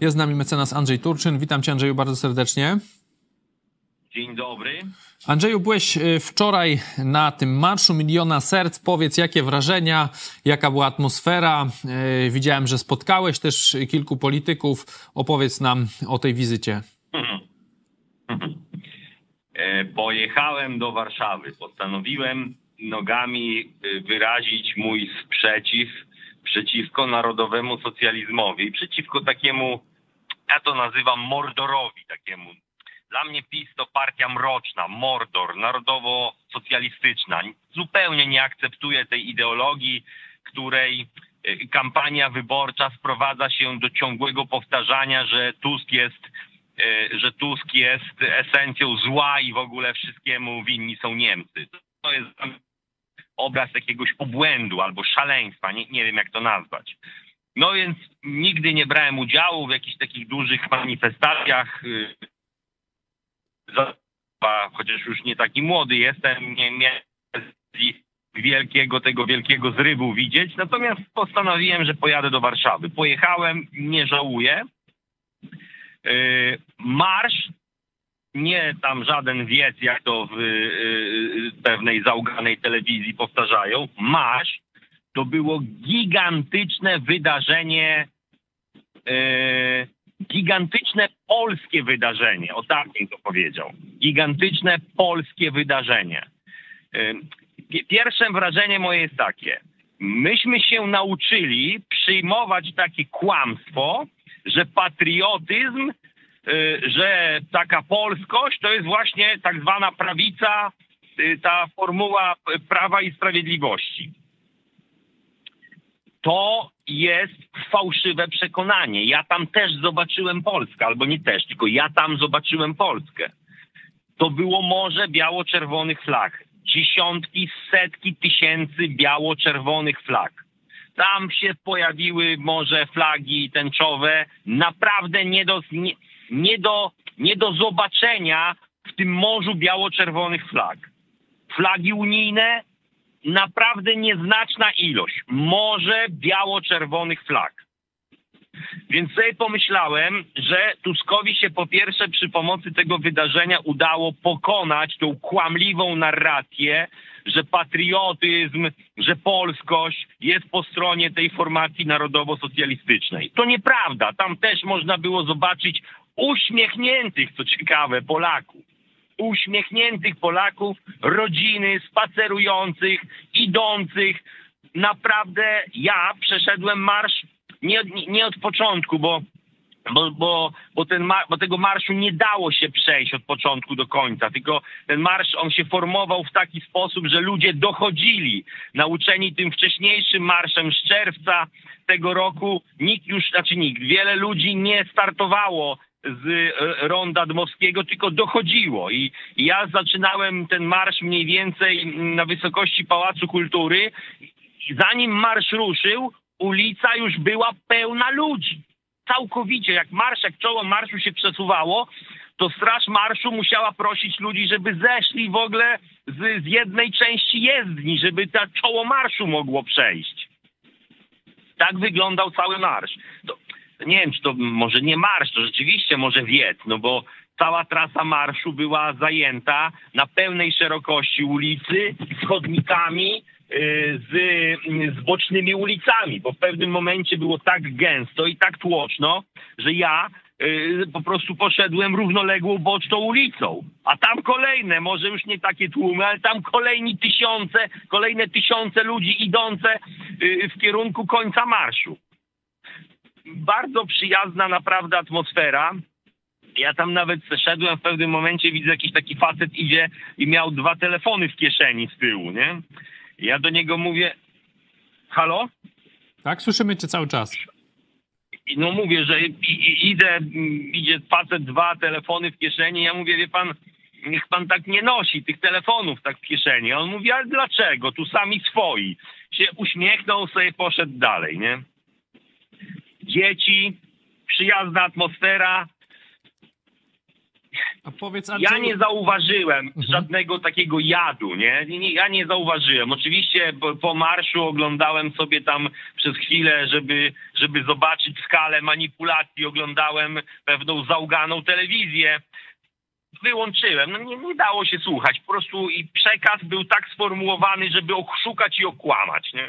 Jest z nami mecenas Andrzej Turczyn. Witam cię Andrzeju bardzo serdecznie. Dzień dobry. Andrzeju, byłeś e, wczoraj na tym Marszu Miliona Serc. Powiedz, jakie wrażenia, jaka była atmosfera. E, widziałem, że spotkałeś też kilku polityków. Opowiedz nam o tej wizycie. E, pojechałem do Warszawy. Postanowiłem nogami wyrazić mój sprzeciw przeciwko narodowemu socjalizmowi, przeciwko takiemu, ja to nazywam mordorowi takiemu. Dla mnie PiS to partia mroczna, mordor, narodowo-socjalistyczna. Zupełnie nie akceptuję tej ideologii, której y, kampania wyborcza sprowadza się do ciągłego powtarzania, że Tusk jest y, że Tusk jest esencją zła i w ogóle wszystkiemu winni są Niemcy. To jest obraz jakiegoś obłędu albo szaleństwa, nie, nie wiem jak to nazwać. No więc nigdy nie brałem udziału w jakichś takich dużych manifestacjach. Y, chociaż już nie taki młody jestem, nie miałem wielkiego, tego wielkiego zrywu widzieć. Natomiast postanowiłem, że pojadę do Warszawy. Pojechałem, nie żałuję. Y, marsz nie tam żaden wiec, jak to w y, pewnej zauganej telewizji powtarzają. Masz, to było gigantyczne wydarzenie, y, gigantyczne polskie wydarzenie, o tak bym to powiedział. Gigantyczne polskie wydarzenie. Y, pierwsze wrażenie moje jest takie. Myśmy się nauczyli przyjmować takie kłamstwo, że patriotyzm Y, że taka polskość to jest właśnie tak zwana prawica, y, ta formuła prawa i sprawiedliwości. To jest fałszywe przekonanie. Ja tam też zobaczyłem Polskę, albo nie też, tylko ja tam zobaczyłem Polskę. To było morze biało-czerwonych flag. Dziesiątki, setki tysięcy biało-czerwonych flag. Tam się pojawiły może flagi tęczowe, naprawdę nie do, nie, nie do, nie do zobaczenia w tym morzu biało-czerwonych flag. Flagi unijne, naprawdę nieznaczna ilość. Morze biało-czerwonych flag. Więc sobie pomyślałem, że Tuskowi się po pierwsze przy pomocy tego wydarzenia udało pokonać tą kłamliwą narrację, że patriotyzm, że polskość jest po stronie tej formacji narodowo-socjalistycznej. To nieprawda. Tam też można było zobaczyć uśmiechniętych, co ciekawe, Polaków. Uśmiechniętych Polaków, rodziny, spacerujących, idących. Naprawdę ja przeszedłem marsz nie, nie od początku, bo bo, bo, bo, ten bo tego marszu nie dało się przejść od początku do końca, tylko ten marsz on się formował w taki sposób, że ludzie dochodzili, nauczeni tym wcześniejszym marszem z czerwca tego roku, nikt już, znaczy nikt, wiele ludzi nie startowało z e, ronda Dmowskiego, tylko dochodziło. I, ja zaczynałem ten marsz mniej więcej na wysokości Pałacu Kultury. Zanim marsz ruszył, ulica już była pełna ludzi. Całkowicie, jak marsz, jak czoło marszu się przesuwało, to straż marszu musiała prosić ludzi, żeby zeszli w ogóle z, z jednej części jezdni, żeby to czoło marszu mogło przejść. Tak wyglądał cały marsz. To nie wiem, czy to może nie marsz, to rzeczywiście może wiec, no bo cała trasa marszu była zajęta na pełnej szerokości ulicy, z chodnikami, y, z, z bocznymi ulicami, bo w pewnym momencie było tak gęsto i tak tłoczno, że ja y, po prostu poszedłem równoległą boczną ulicą, a tam kolejne, może już nie takie tłumy, ale tam kolejni tysiące, kolejne tysiące ludzi idące y, w kierunku końca marszu bardzo przyjazna naprawdę atmosfera. Ja tam nawet szedłem w pewnym momencie, widzę jakiś taki facet idzie i miał dwa telefony w kieszeni z tyłu, nie? Ja do niego mówię, halo? Tak, słyszymy cię cały czas. No mówię, że idę, idzie facet, dwa telefony w kieszeni. Ja mówię, wie pan, niech pan tak nie nosi tych telefonów tak w kieszeni. A on mówi, ale dlaczego? Tu sami swoi. Się uśmiechnął, sobie poszedł dalej, nie? Dzieci, przyjazna atmosfera. Powiedz, Ja nie zauważyłem Mhm. żadnego takiego jadu, nie ja nie zauważyłem. Oczywiście po, po marszu oglądałem sobie tam przez chwilę, żeby, żeby zobaczyć skalę manipulacji, oglądałem pewną załganą telewizję. Wyłączyłem, no nie, nie dało się słuchać. Po prostu i przekaz był tak sformułowany, żeby oszukać i okłamać, nie?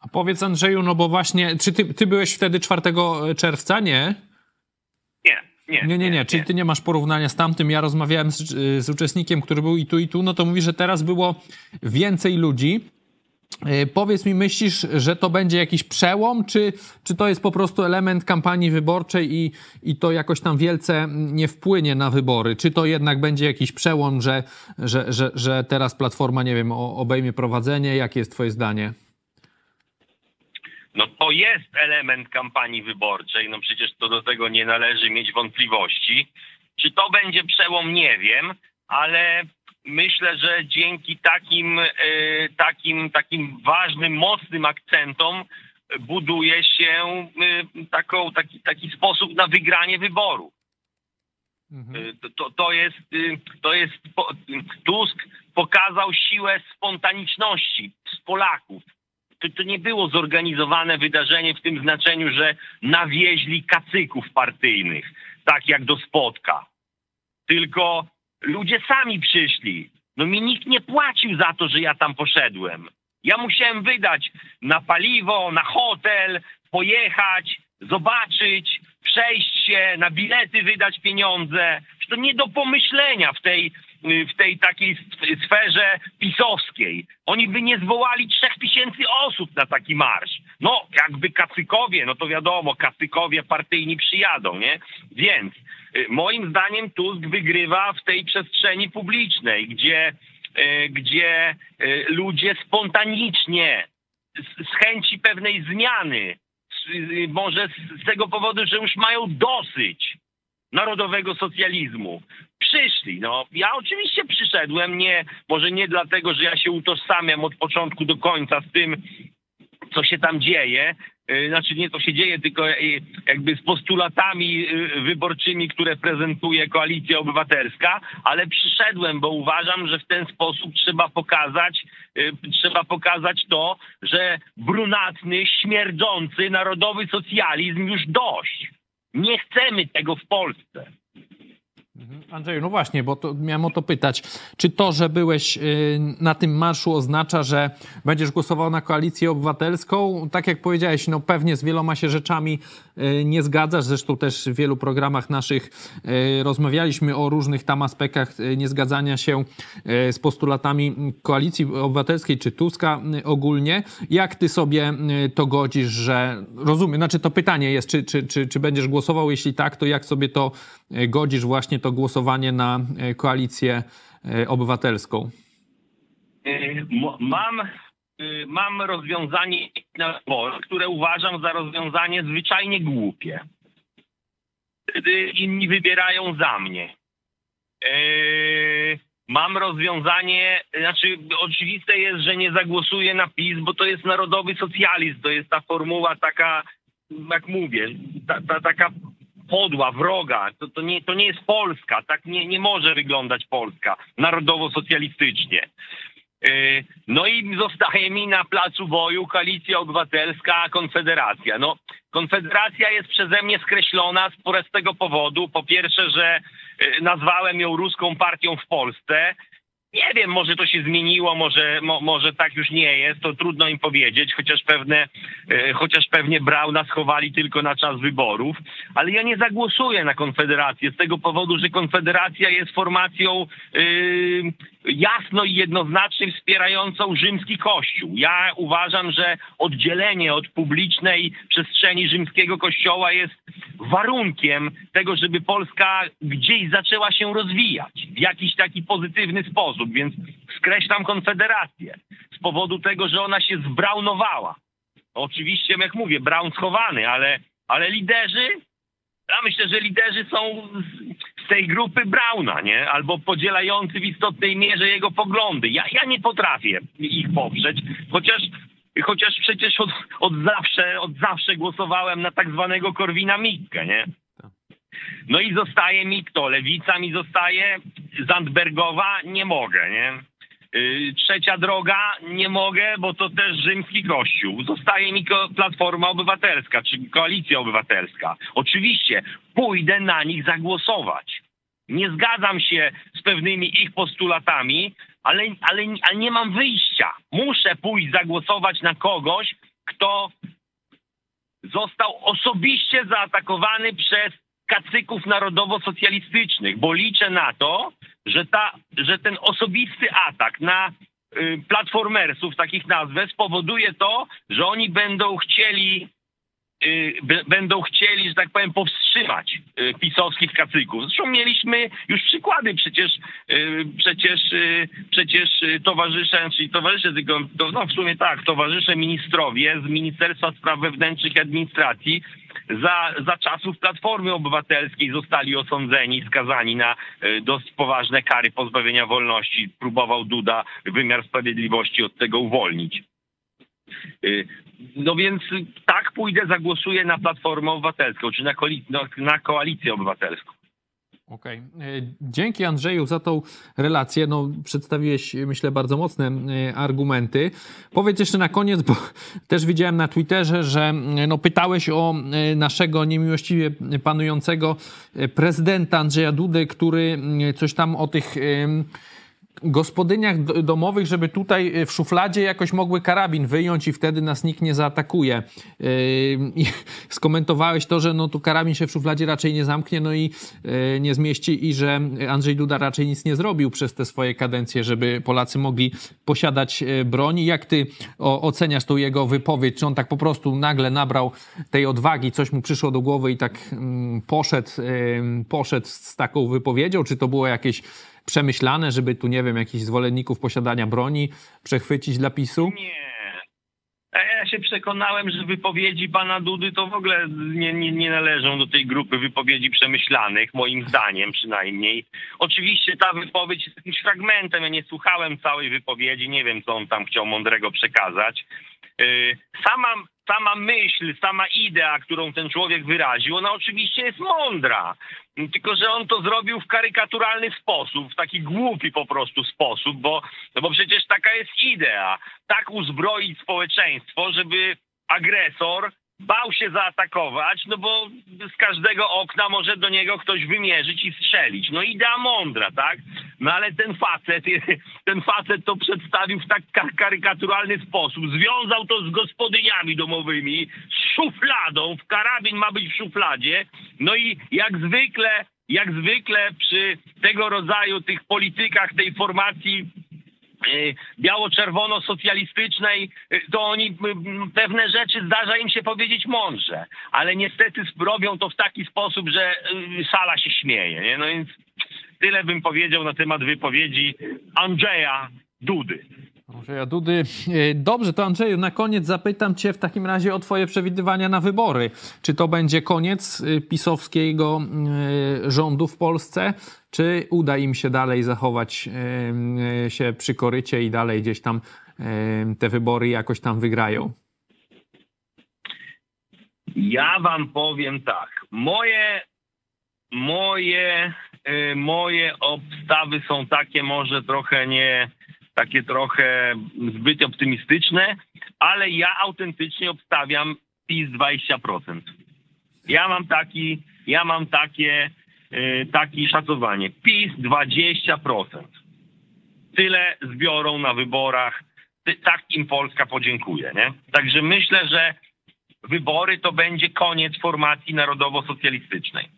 A powiedz Andrzeju, no bo właśnie, czy ty, ty byłeś wtedy 4 czerwca, nie? Nie, nie. Nie, nie, nie, czyli ty nie masz porównania z tamtym. Ja rozmawiałem z, z uczestnikiem, który był i tu, i tu, no to mówi, że teraz było więcej ludzi. Yy, Powiedz mi, myślisz, że to będzie jakiś przełom, czy, czy to jest po prostu element kampanii wyborczej i, i to jakoś tam wielce nie wpłynie na wybory? Czy to jednak będzie jakiś przełom, że, że, że, że teraz Platforma, nie wiem, obejmie prowadzenie? Jakie jest twoje zdanie? No to jest element kampanii wyborczej, no przecież to do tego nie należy mieć wątpliwości. Czy to będzie przełom, nie wiem, ale myślę, że dzięki takim, e, takim, takim ważnym, mocnym akcentom buduje się e, taką, taki, taki sposób na wygranie wyborów. Mhm. Y, To, to, jest, to jest Tusk pokazał siłę spontaniczności z Polaków. To, to nie było zorganizowane wydarzenie w tym znaczeniu, że nawieźli kacyków partyjnych, tak jak do spotka. Tylko ludzie sami przyszli. No mi nikt nie płacił za to, że ja tam poszedłem. Ja musiałem wydać na paliwo, na hotel, pojechać, zobaczyć, przejść się, na bilety wydać pieniądze. To nie do pomyślenia w tej, w tej takiej sferze pisowskiej. Oni by nie zwołali trzech tysięcy osób na taki marsz. No, jakby kacykowie, no to wiadomo, kacykowie partyjni przyjadą, nie? Więc y, moim zdaniem Tusk wygrywa w tej przestrzeni publicznej, gdzie, y, gdzie y, ludzie spontanicznie, z, chęci pewnej zmiany, y, może z tego powodu, że już mają dosyć narodowego socjalizmu. Przyszli, no. Ja oczywiście przyszedłem, nie, może nie dlatego, że ja się utożsamiam od początku do końca z tym, co się tam dzieje, y, znaczy nie co się dzieje, tylko y, jakby z postulatami y, wyborczymi, które prezentuje Koalicja Obywatelska, ale przyszedłem, bo uważam, że w ten sposób trzeba pokazać, trzeba pokazać to, że brunatny, śmierdzący narodowy socjalizm już dość. Nie chcemy tego w Polsce. Mhm. Andrzeju, no właśnie, bo to, miałem o to pytać. Czy to, że byłeś y, na tym marszu oznacza, że będziesz głosował na koalicję obywatelską? Tak jak powiedziałeś, no pewnie z wieloma się rzeczami y, nie zgadzasz. Zresztą też w wielu programach naszych y, rozmawialiśmy o różnych tam aspektach niezgadzania się z postulatami koalicji obywatelskiej czy Tuska ogólnie. Jak ty sobie to godzisz, że rozumiem, znaczy to pytanie jest, czy, czy, czy, czy będziesz głosował? Jeśli tak, to jak sobie to godzisz właśnie to głosowanie na y, koalicję y, obywatelską? Mam, y, mam rozwiązanie które uważam za rozwiązanie zwyczajnie głupie. Wtedy inni wybierają za mnie. Y, Mam rozwiązanie, znaczy oczywiste jest, że nie zagłosuję na PiS, bo to jest narodowy socjalizm, to jest ta formuła taka, jak mówię, ta, ta, taka podła, wroga. To, to, nie, to nie jest Polska, tak nie, nie może wyglądać Polska narodowo-socjalistycznie. Yy, No i zostaje mi na placu boju Koalicja Obywatelska, Konfederacja. No, Konfederacja jest przeze mnie skreślona z prostego powodu. Po pierwsze, że yy, nazwałem ją ruską partią w Polsce. Nie wiem, może to się zmieniło, może, mo, może tak już nie jest, to trudno im powiedzieć, chociaż pewne, e, chociaż pewnie Brauna schowali tylko na czas wyborów, ale ja nie zagłosuję na Konfederację z tego powodu, że Konfederacja jest formacją e, jasno i jednoznacznie wspierającą rzymski kościół. Ja uważam, że oddzielenie od publicznej przestrzeni rzymskiego kościoła jest warunkiem tego, żeby Polska gdzieś zaczęła się rozwijać w jakiś taki pozytywny sposób, więc skreślam Konfederację z powodu tego, że ona się zbraunowała. Oczywiście, jak mówię, Braun schowany, ale, ale liderzy, ja myślę, że liderzy są z, z tej grupy Brauna, nie? Albo podzielający w istotnej mierze jego poglądy. Ja, ja nie potrafię ich poprzeć, chociaż chociaż przecież od, od zawsze, od zawsze głosowałem na tak zwanego Korwina Mikke, nie? No i zostaje mi kto? Lewica mi zostaje, Zandbergowa nie mogę, nie? Y, Trzecia droga nie mogę, bo to też rzymski kościół. Zostaje mi ko- Platforma Obywatelska, czy Koalicja Obywatelska. Oczywiście pójdę na nich zagłosować. Nie zgadzam się z pewnymi ich postulatami, ale, ale, ale nie mam wyjścia. Muszę pójść zagłosować na kogoś, kto został osobiście zaatakowany przez kacyków narodowo-socjalistycznych, bo liczę na to, że, ta, że ten osobisty atak na y, platformersów, takich nazwę, spowoduje to, że oni będą chcieli y, będą chcieli, że tak powiem, powstrzymać y, pisowskich kacyków. Zresztą mieliśmy już przykłady, przecież y, przecież, przecież y, towarzysze, czyli towarzysze, tylko, no w sumie tak, towarzysze ministrowie z Ministerstwa Spraw Wewnętrznych i Administracji za, za czasów Platformy Obywatelskiej zostali osądzeni, skazani na y, dosyć poważne kary pozbawienia wolności. Próbował Duda wymiar sprawiedliwości od tego uwolnić. Y, No więc tak pójdę, zagłosuję na Platformę Obywatelską, czy na, no, na Koalicję Obywatelską. Okej. E, Dzięki Andrzeju za tą relację. No, przedstawiłeś, myślę, bardzo mocne e, argumenty. Powiedz jeszcze na koniec, bo też widziałem na Twitterze, że e, no, pytałeś o naszego niemiłościwie panującego prezydenta Andrzeja Dudy, który coś tam o tych gospodyniach do- domowych, żeby tutaj e, w szufladzie jakoś mogły karabin wyjąć i wtedy nas nikt nie zaatakuje. Yy, skomentowałeś to, że no tu karabin się w szufladzie raczej nie zamknie, no i yy, nie zmieści i że Andrzej Duda raczej nic nie zrobił przez te swoje kadencje, żeby Polacy mogli posiadać e, broń. Jak ty o, oceniasz tą jego wypowiedź? Czy on tak po prostu nagle nabrał tej odwagi, coś mu przyszło do głowy i tak mm, poszedł, ym, poszedł z taką wypowiedzią? Czy to było jakieś przemyślane, żeby tu, nie wiem, jakichś zwolenników posiadania broni przechwycić dla PiSu? Nie. Ja się przekonałem, że wypowiedzi pana Dudy to w ogóle nie, nie, nie należą do tej grupy wypowiedzi przemyślanych, moim zdaniem przynajmniej. Oczywiście ta wypowiedź jest jakimś fragmentem, ja nie słuchałem całej wypowiedzi, nie wiem, co on tam chciał mądrego przekazać. Yy, Sama, sama myśl, sama idea, którą ten człowiek wyraził, ona oczywiście jest mądra. Tylko, że on to zrobił w karykaturalny sposób, w taki głupi po prostu sposób, bo, no bo przecież taka jest idea. Tak uzbroić społeczeństwo, żeby agresor bał się zaatakować, no bo z każdego okna może do niego ktoś wymierzyć i strzelić. No idea mądra, tak? No ale ten facet, ten facet to przedstawił w tak ka- karykaturalny sposób. Związał to z gospodyniami domowymi, z szufladą, w karabin ma być w szufladzie. No i jak zwykle, jak zwykle przy tego rodzaju tych politykach tej formacji biało-czerwono-socjalistycznej, y, to oni pewne rzeczy zdarza im się powiedzieć mądrze, ale niestety robią to w taki sposób, że y, sala się śmieje. Nie? No więc tyle bym powiedział na temat wypowiedzi Andrzeja Dudy. Andrzeja Dudy. E, Dobrze, to Andrzeju, na koniec zapytam Cię w takim razie o Twoje przewidywania na wybory. Czy to będzie koniec e, pisowskiego e, rządu w Polsce, czy uda im się dalej zachować się przy korycie i dalej gdzieś tam te wybory jakoś tam wygrają? Ja wam powiem tak. Moje, moje, moje obstawy są takie może trochę nie, takie trochę zbyt optymistyczne, ale ja autentycznie obstawiam PiS 20%. Ja mam taki, ja mam takie, y, takie szacowanie. PiS 20%. Tyle zbiorą na wyborach. Ty- Tak im Polska podziękuje, nie? Także myślę, że wybory to będzie koniec formacji narodowo-socjalistycznej.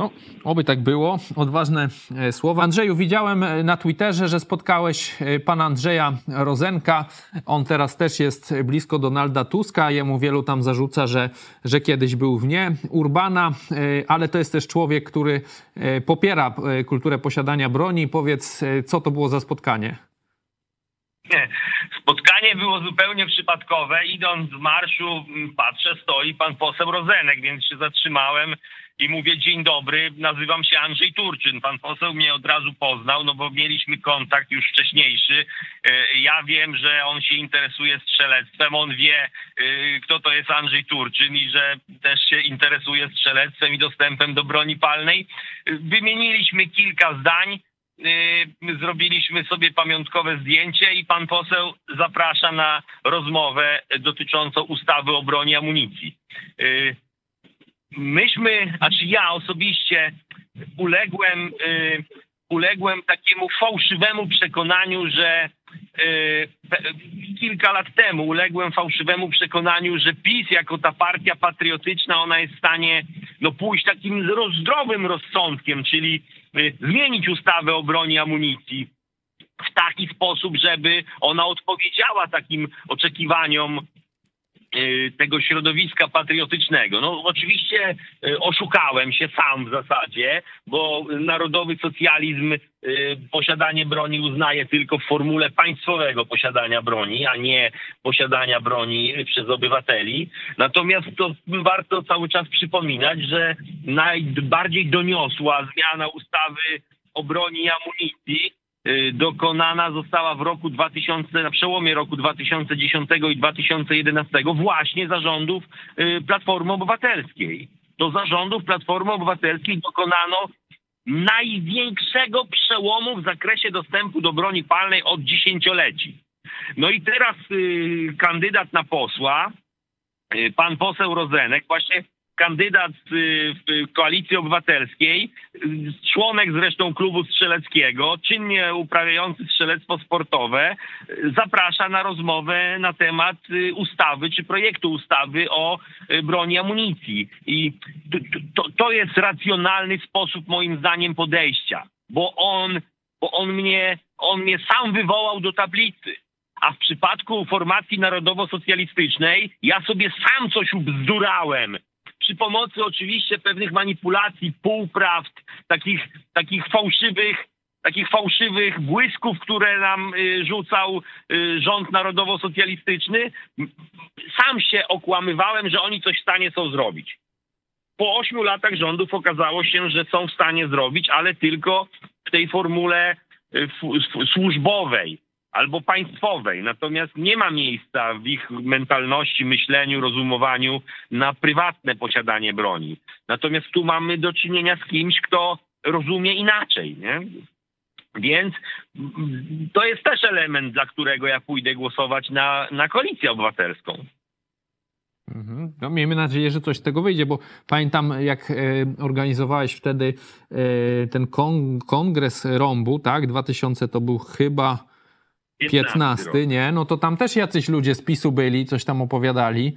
No, oby tak było. Odważne e, słowa. Andrzeju, widziałem e, na Twitterze, że spotkałeś e, pana Andrzeja Rozenka. On teraz też jest blisko Donalda Tuska. Jemu wielu tam zarzuca, że, że kiedyś był wnie Urbana, e, ale to jest też człowiek, który popiera kulturę posiadania broni. Powiedz, co to było za spotkanie? Nie. Spotkanie było zupełnie przypadkowe. Idąc w marszu, patrzę, stoi pan poseł Rozenek, więc się zatrzymałem i mówię dzień dobry, nazywam się Andrzej Turczyn. Pan poseł mnie od razu poznał, no bo mieliśmy kontakt już wcześniejszy. E, ja wiem, że on się interesuje strzelectwem, on wie, e, kto to jest Andrzej Turczyn i że też się interesuje strzelectwem i dostępem do broni palnej. E, wymieniliśmy kilka zdań. Zrobiliśmy sobie pamiątkowe zdjęcie i pan poseł zaprasza na rozmowę dotyczącą ustawy o broni amunicji. Myśmy, znaczy ja osobiście uległem, y, uległem takiemu fałszywemu przekonaniu, że y, kilka lat temu uległem fałszywemu przekonaniu, że PiS jako ta partia patriotyczna, ona jest w stanie no, pójść takim zdrowym rozsądkiem, czyli y, zmienić ustawę o broni amunicji w taki sposób, żeby ona odpowiedziała takim oczekiwaniom Y, tego środowiska patriotycznego. No oczywiście y, oszukałem się sam w zasadzie, bo narodowy socjalizm y, posiadanie broni uznaje tylko w formule państwowego posiadania broni, a nie posiadania broni przez obywateli. Natomiast to warto cały czas przypominać, że najbardziej doniosła zmiana ustawy o broni i amunicji Y, dokonana została w roku 2000, na przełomie roku 2010 i 2011 właśnie zarządów y, Platformy Obywatelskiej. To zarządów Platformy Obywatelskiej dokonano największego przełomu w zakresie dostępu do broni palnej od dziesięcioleci. No i teraz y, kandydat na posła, y, pan poseł Rozenek, właśnie kandydat w Koalicji Obywatelskiej, członek zresztą klubu strzeleckiego, czynnie uprawiający strzelectwo sportowe, zaprasza na rozmowę na temat y, ustawy czy projektu ustawy o y, broni amunicji. I to, to jest racjonalny sposób moim zdaniem podejścia, bo on, bo on mnie, on mnie sam wywołał do tablicy. A w przypadku formacji narodowo-socjalistycznej ja sobie sam coś ubzdurałem przy pomocy oczywiście pewnych manipulacji, półprawd, takich, takich fałszywych takich fałszywych błysków, które nam y, rzucał y, rząd narodowo-socjalistyczny, sam się okłamywałem, że oni coś w stanie są zrobić. Po ośmiu latach rządów okazało się, że są w stanie zrobić, ale tylko w tej formule y, służbowej albo państwowej. Natomiast nie ma miejsca w ich mentalności, myśleniu, rozumowaniu na prywatne posiadanie broni. Natomiast tu mamy do czynienia z kimś, kto rozumie inaczej. Nie? Więc to jest też element, dla którego ja pójdę głosować na, na koalicję obywatelską. Mhm. No, miejmy nadzieję, że coś z tego wyjdzie, bo pamiętam, jak e, organizowałeś wtedy e, ten kon kongres Rąbu, tak? 2000 to był chyba 15, nie? No to tam też jacyś ludzie z PiSu byli, coś tam opowiadali.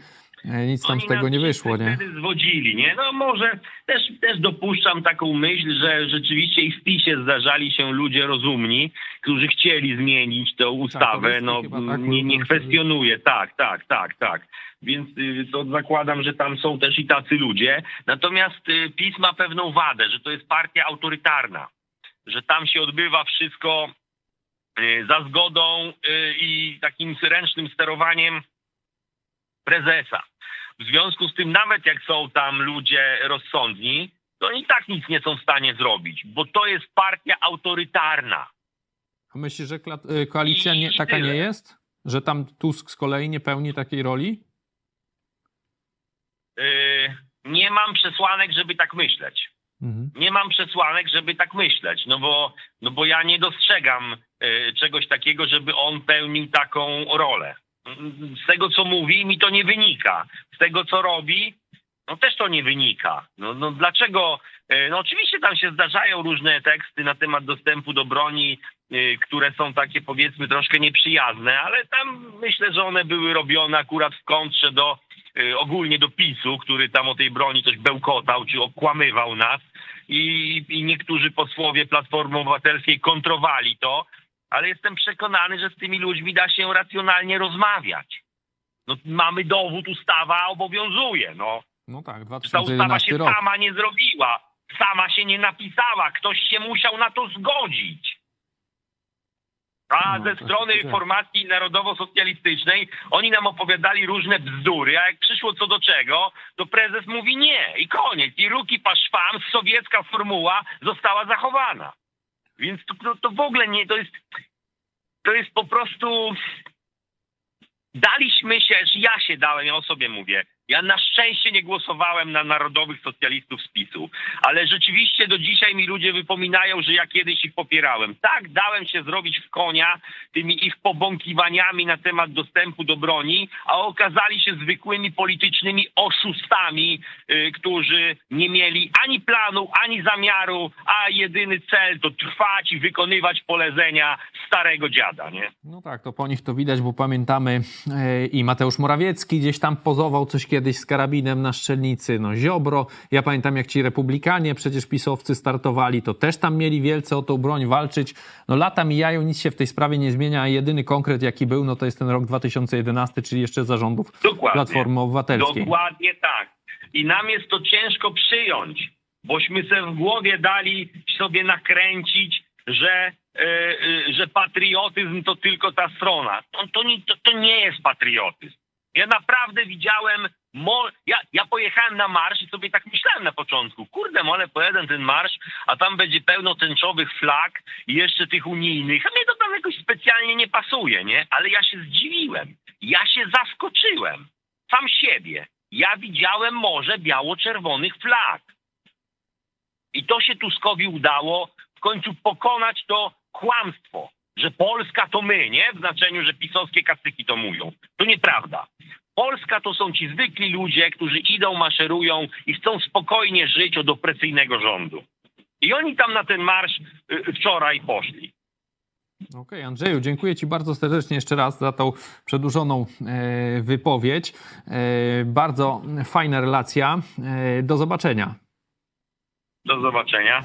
E, nic tam Oni z tego nie wyszło, nie? Zwodzili, nie? No może też, też dopuszczam taką myśl, że rzeczywiście i w PiSie zdarzali się ludzie rozumni, którzy chcieli zmienić tę ustawę. Tak, no tak, nie, nie kwestionuję, tak, tak, tak, tak. Więc y, to zakładam, że tam są też i tacy ludzie. Natomiast y, PiS ma pewną wadę, że to jest partia autorytarna, że tam się odbywa wszystko za zgodą y, i takim ręcznym sterowaniem prezesa. W związku z tym, nawet jak są tam ludzie rozsądni, to oni tak nic nie są w stanie zrobić, bo to jest partia autorytarna. A myślisz, że y, koalicja nie, taka nie jest? Że tam Tusk z kolei nie pełni takiej roli? Yy, nie mam przesłanek, żeby tak myśleć. Mhm. Nie mam przesłanek, żeby tak myśleć, no bo, no bo ja nie dostrzegam y, czegoś takiego, żeby on pełnił taką rolę. Z tego, co mówi, mi to nie wynika. Z tego, co robi, no też to nie wynika. No, no dlaczego? Y, no oczywiście tam się zdarzają różne teksty na temat dostępu do broni, y, które są takie powiedzmy troszkę nieprzyjazne, ale tam myślę, że one były robione akurat w kontrze do ogólnie do PiSu, który tam o tej broni coś bełkotał czy okłamywał nas i, i niektórzy posłowie Platformy Obywatelskiej kontrowali to, ale jestem przekonany, że z tymi ludźmi da się racjonalnie rozmawiać. No, mamy dowód, ustawa obowiązuje. No, no tak, 2011 Ta ustawa się rok. sama nie zrobiła, sama się nie napisała, ktoś się musiał na to zgodzić. A No, ze strony formacji narodowo-socjalistycznej oni nam opowiadali różne bzdury, a jak przyszło co do czego, to prezes mówi nie i koniec. I ruki paszwam, sowiecka formuła została zachowana. Więc to, to, w ogóle nie, to jest, to jest po prostu... Daliśmy się, że ja się dałem, ja o sobie mówię. Ja na szczęście nie głosowałem na narodowych socjalistów z PiSu, ale rzeczywiście do dzisiaj mi ludzie wypominają, że ja kiedyś ich popierałem. Tak, dałem się zrobić w konia tymi ich pobąkiwaniami na temat dostępu do broni, a okazali się zwykłymi politycznymi oszustami, y, którzy nie mieli ani planu, ani zamiaru, a jedyny cel to trwać i wykonywać polecenia starego dziada, nie? No tak, to po nich to widać, bo pamiętamy e, i Mateusz Morawiecki gdzieś tam pozował coś kiedyś z karabinem na szczelnicy, no Ziobro. Ja pamiętam, jak ci republikanie, przecież pisowcy startowali, to też tam mieli wielce o tą broń walczyć. No lata mijają, nic się w tej sprawie nie zmienia, a jedyny konkret, jaki był, no to jest ten rok 2011, czyli jeszcze zarządów Dokładnie. Platformy Obywatelskiej. Dokładnie tak. I nam jest to ciężko przyjąć, bośmy sobie w głowie dali sobie nakręcić, że, e, e, że patriotyzm to tylko ta strona. To, to, nie, to, to nie jest patriotyzm. Ja naprawdę widziałem, mo- ja, ja pojechałem na marsz i sobie tak myślałem na początku, kurde, mole pojadę ten marsz, a tam będzie pełno tęczowych flag i jeszcze tych unijnych, a mnie to tam jakoś specjalnie nie pasuje, nie? Ale ja się zdziwiłem, ja się zaskoczyłem, sam siebie. Ja widziałem morze biało-czerwonych flag. I to się Tuskowi udało w końcu pokonać to kłamstwo, że Polska to my, nie? W znaczeniu, że pisowskie kacyki to mówią. To nieprawda. Polska to są ci zwykli ludzie, którzy idą, maszerują i chcą spokojnie żyć od opresyjnego rządu. I oni tam na ten marsz y, wczoraj poszli. Okej, Andrzeju, dziękuję Ci bardzo serdecznie jeszcze raz za tą przedłużoną e, wypowiedź. E, bardzo fajna relacja. E, do zobaczenia. Do zobaczenia.